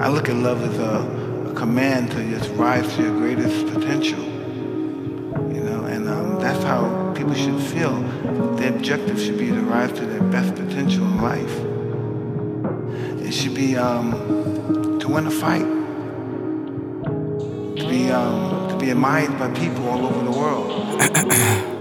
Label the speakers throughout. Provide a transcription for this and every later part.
Speaker 1: I look at love as a, a command to just rise to your greatest potential. You know, and um, that's how people should feel. Their objective should be to rise to their best potential in life. It should be um, to win a fight, to be um, to be admired by people all over the world.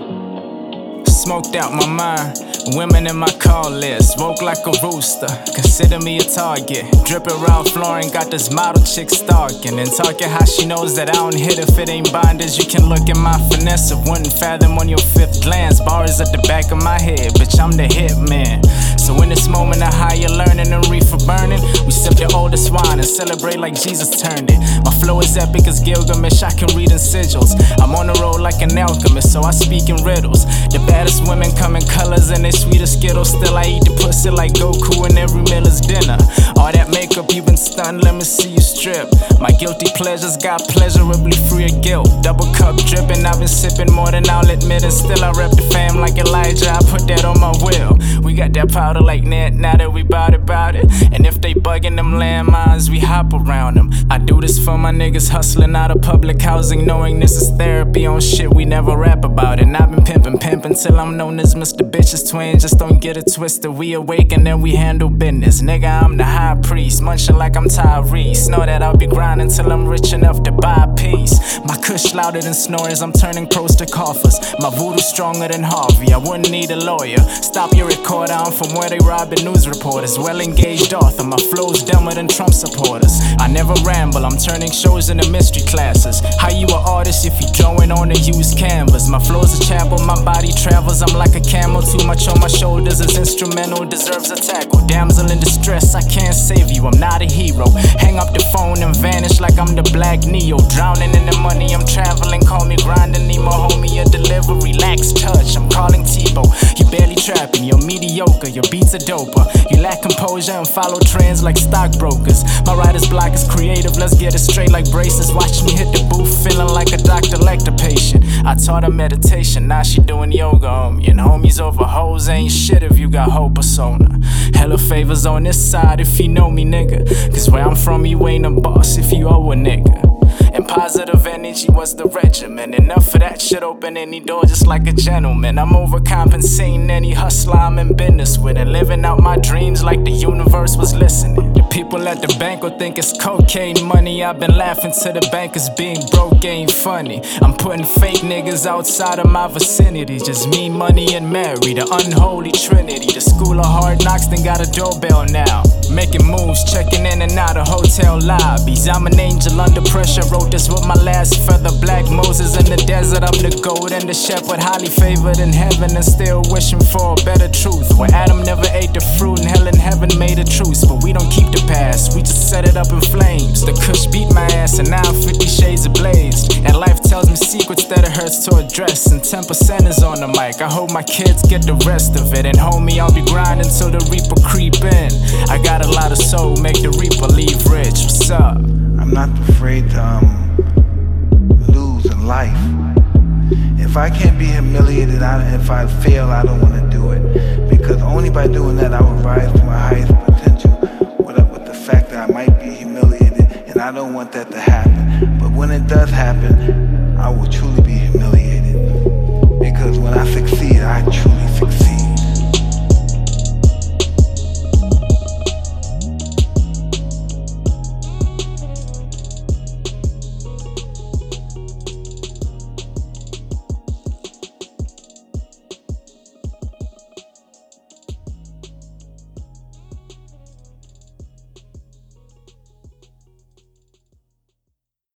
Speaker 2: Smoked out my mind. Women in my call list, woke like a rooster. Consider me a target. Dripping around flooring, got this model chick stalking. And talking how she knows that I don't hit if it ain't bondage. You can look at my finesse of wouldn't fathom on your fifth glance. Bars at the back of my head, bitch, I'm the hitman. So in this moment of higher learning and reefer burning, we sip the oldest wine and celebrate like Jesus turned it. My flow is epic as Gilgamesh, I can read in sigils. I'm on the road like an alchemist, so I speak in riddles. The baddest women come in colors and they sweet as Skittles. Still, I eat the pussy like Goku and every meal is dinner. All that makeup, you been stunned, let me see you strip. My guilty pleasures got pleasurably free of guilt. Double cup dripping, I've been sipping more than I'll admit. And still, I rep the fam like Elijah, I put that on my will. We got that powder like net, now that we bout about it. And if they bugging them landmines, we hop around them. I do this for my niggas hustling out of public housing, knowing this is therapy on shit we never rap about. And I've been pimping, pimping till I'm known as Mr. Bitch's twin. Just don't get it twisted. We awaken and we handle business. Nigga, I'm the high priest, munching like I'm Tyrese. Know that I'll be grinding till I'm rich enough to buy peace. My kush louder than snores, I'm turning pros to coffers. My voodoo stronger than Harvey, I wouldn't need a lawyer. Stop your recorder, I'm from where they robbing news reporters. Well engaged author, my flow's dumber than Trump supporters. I never ramble, I'm turning shows in the mystery classes. How you an artist if you drawing on a used canvas? My flow's a chapel, my body travels, I'm like a camel. Too much on my shoulders is instrumental, deserves a tackle. Damsel in distress, I can't save you, I'm not a hero. Hang up the phone and vanish like I'm the black Neo. Drowning in the money, I'm traveling, mediocre, your beats are doper. You lack composure and follow trends like stockbrokers. My writer's block is creative, let's get it straight like braces. Watch me hit the booth, feeling like a Dr. Lecter patient. I taught her meditation, now she doing yoga on me. And homies over hoes ain't shit if you got whole persona. Hella favors on this side if you know me, nigga. Cause where I'm from, you ain't a boss if you owe a nigga. And positive energy was the regimen. Enough of that shit, open any door just like a gentleman. I'm overcompensating any hustler I'm in business with. And living out my dreams like the universe was listening. The people at the bank will think it's cocaine money. I've been laughing to the bankers being broke ain't funny. I'm putting fake niggas outside of my vicinity. Just me, money, and Mary, the unholy trinity. The school of hard knocks, then got a doorbell now. Making moves, checking in and out of hotel lobbies. I'm an angel under pressure. Wrote this with my last feather. Black Moses in the desert. I'm the gold and the shepherd. Highly favored in heaven and still wishing for a better truth. Where Adam never ate the fruit and hell and heaven made a truce. But we don't keep the past, we just set it up in flames. The kush beat my ass and now I'm 50 shades ablaze. And life tells me secrets that it hurts to address. And 10% is on the mic. I hope my kids get the rest of it. And homie, I'll be grinding till the reaper creep in. I got a lot of soul, make the reaper leave rich. What's up?
Speaker 1: I'm not afraid to um, lose in life. If I can't be humiliated, I, if I fail, I don't want to do it. Because only by doing that, I will rise to my highest potential. With, with the fact that I might be humiliated, and I don't want that to happen. But when it does happen, I will truly be humiliated. Because when I succeed, I truly